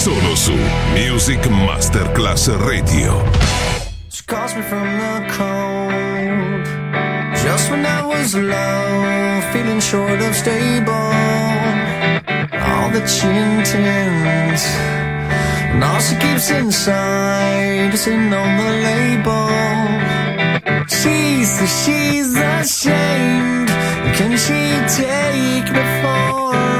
Solo su Music Masterclass Radio. She calls me from the cold. Just when I was low, feeling short of stable. All that she intends. And all she keeps inside is in on the label. She says she's ashamed. Can she take me for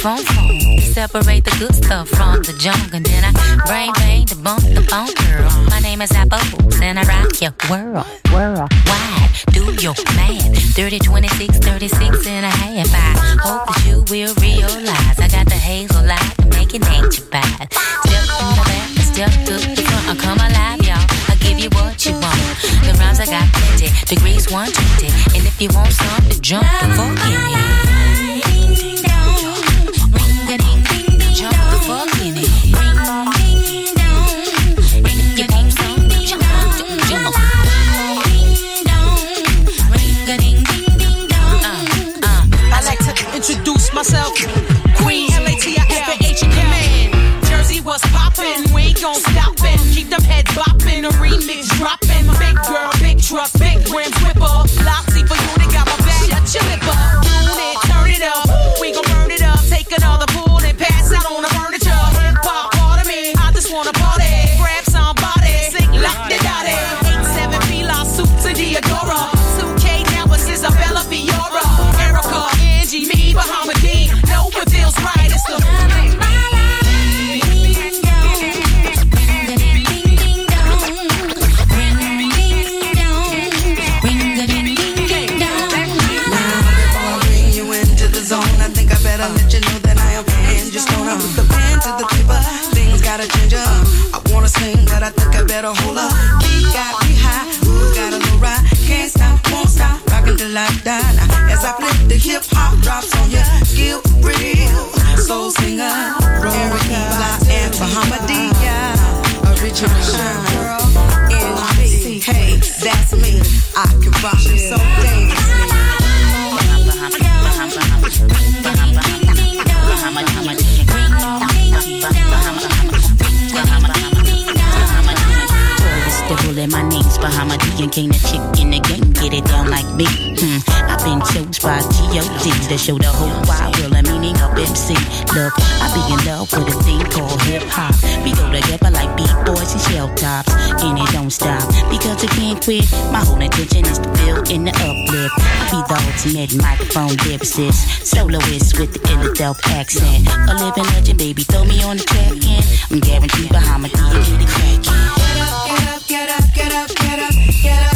Separate the good stuff from the junk, and then I brain bang the bump the phone girl. My name is Apple, and I rock your world, world wide. Do your math, 30, 26, 36 and a half. I hope that you will realize I got the hazel light to make it you bad. Step in the back, step to the front, I come alive, y'all. I give you what you want. The rhymes I got plenty, degrees 120, and if you want some, jump the fuck in to show the whole wide world the meaning of MC. Look, I be in love with a thing called hip hop. We go together like beat boys and shell tops, and it don't stop because I can't quit. My whole intention is to build in the uplift. I be the ultimate microphone lipsist, soloist with the Philadelphia accent, a living legend, baby. Throw me on the track and I'm guaranteed behind my ear, get it cracking. Get up, get up, get up, get up, get up, get up.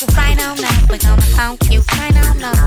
you right on. We're gonna funk you right on.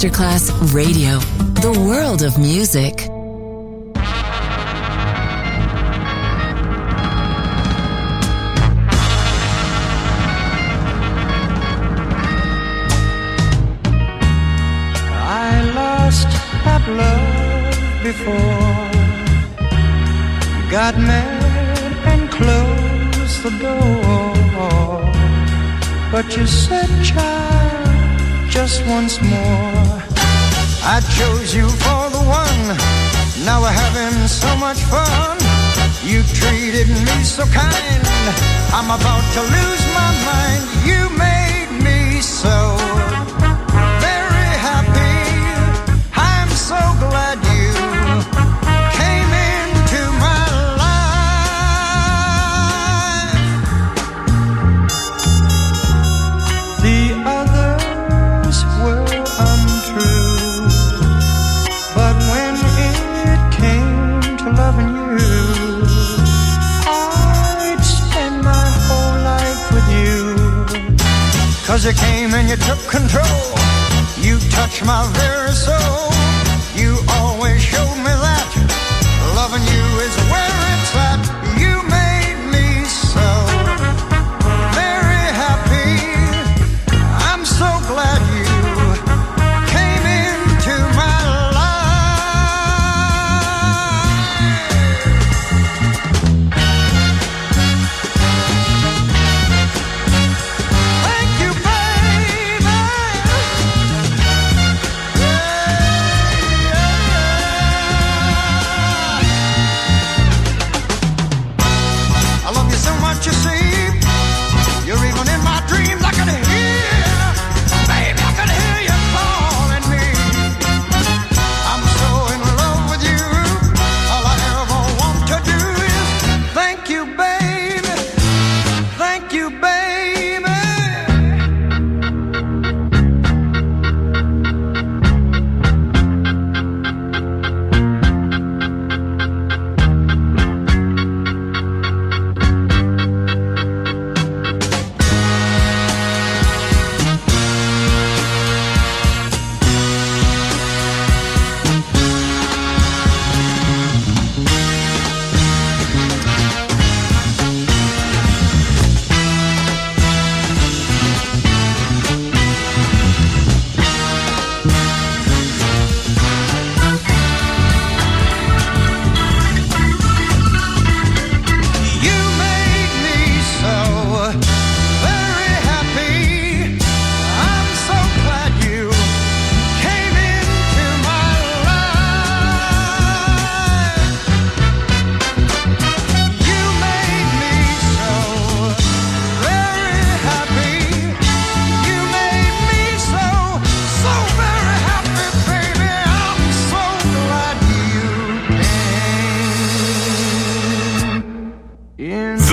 Masterclass Radio, the world of music. I lost that love before, got mad and closed the door. But you said, child once more. I chose you for the one. Now we're having so much fun. You treated me so kind. I'm about to lose my mind. You made me so Cause you came and you took control. You touched my very soul.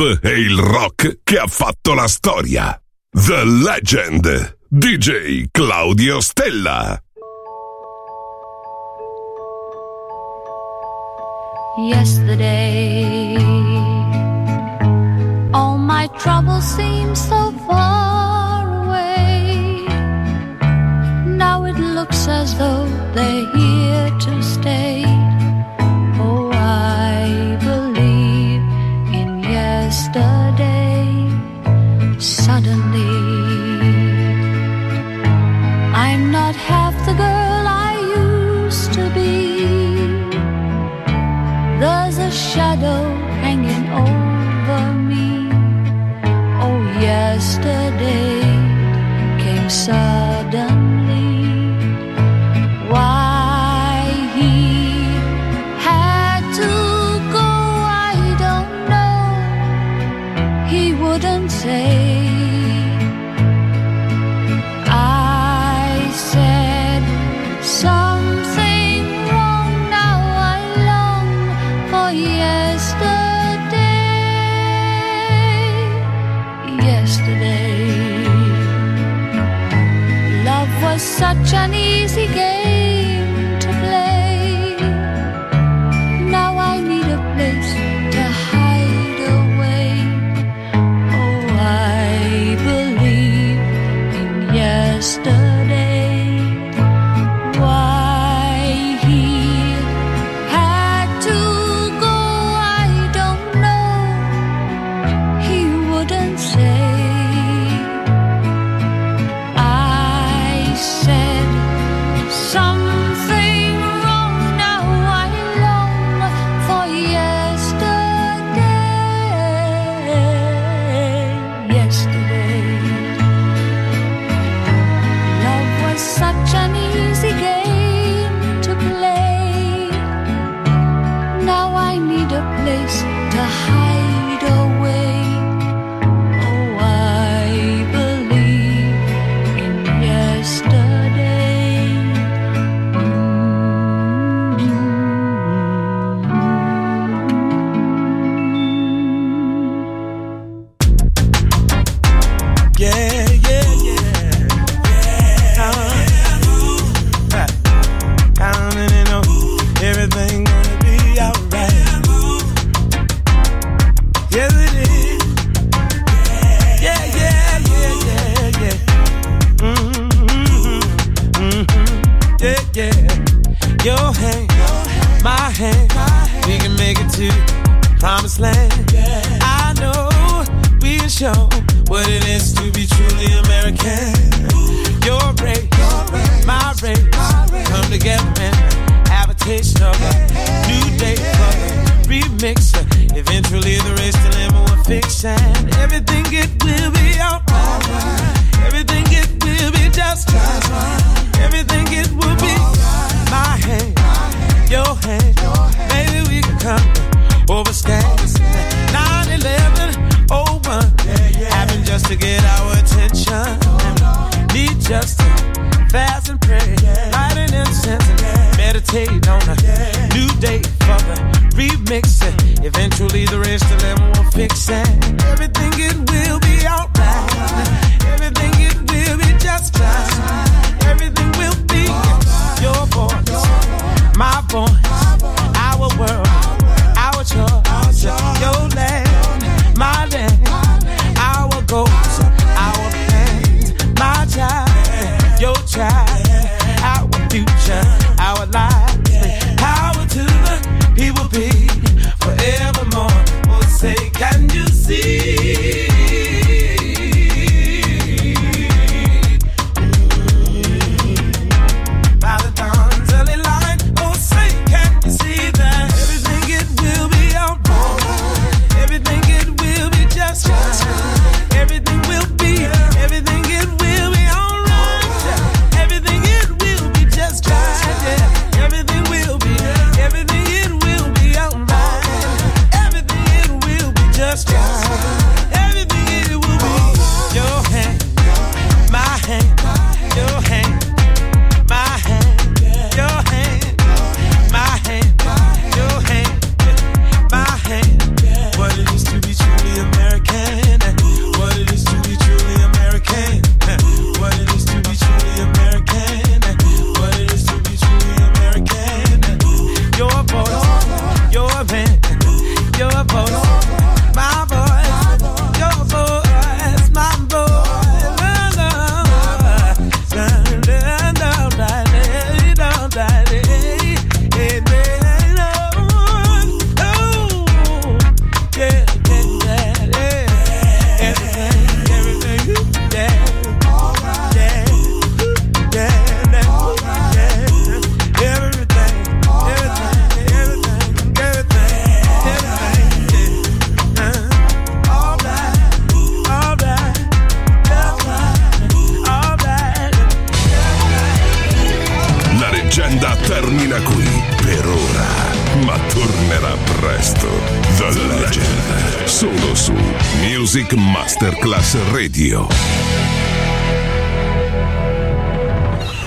pop e il rock che ha fatto la storia. The Legend. DJ Claudio Stella. Yesterday, all my troubles seem so far.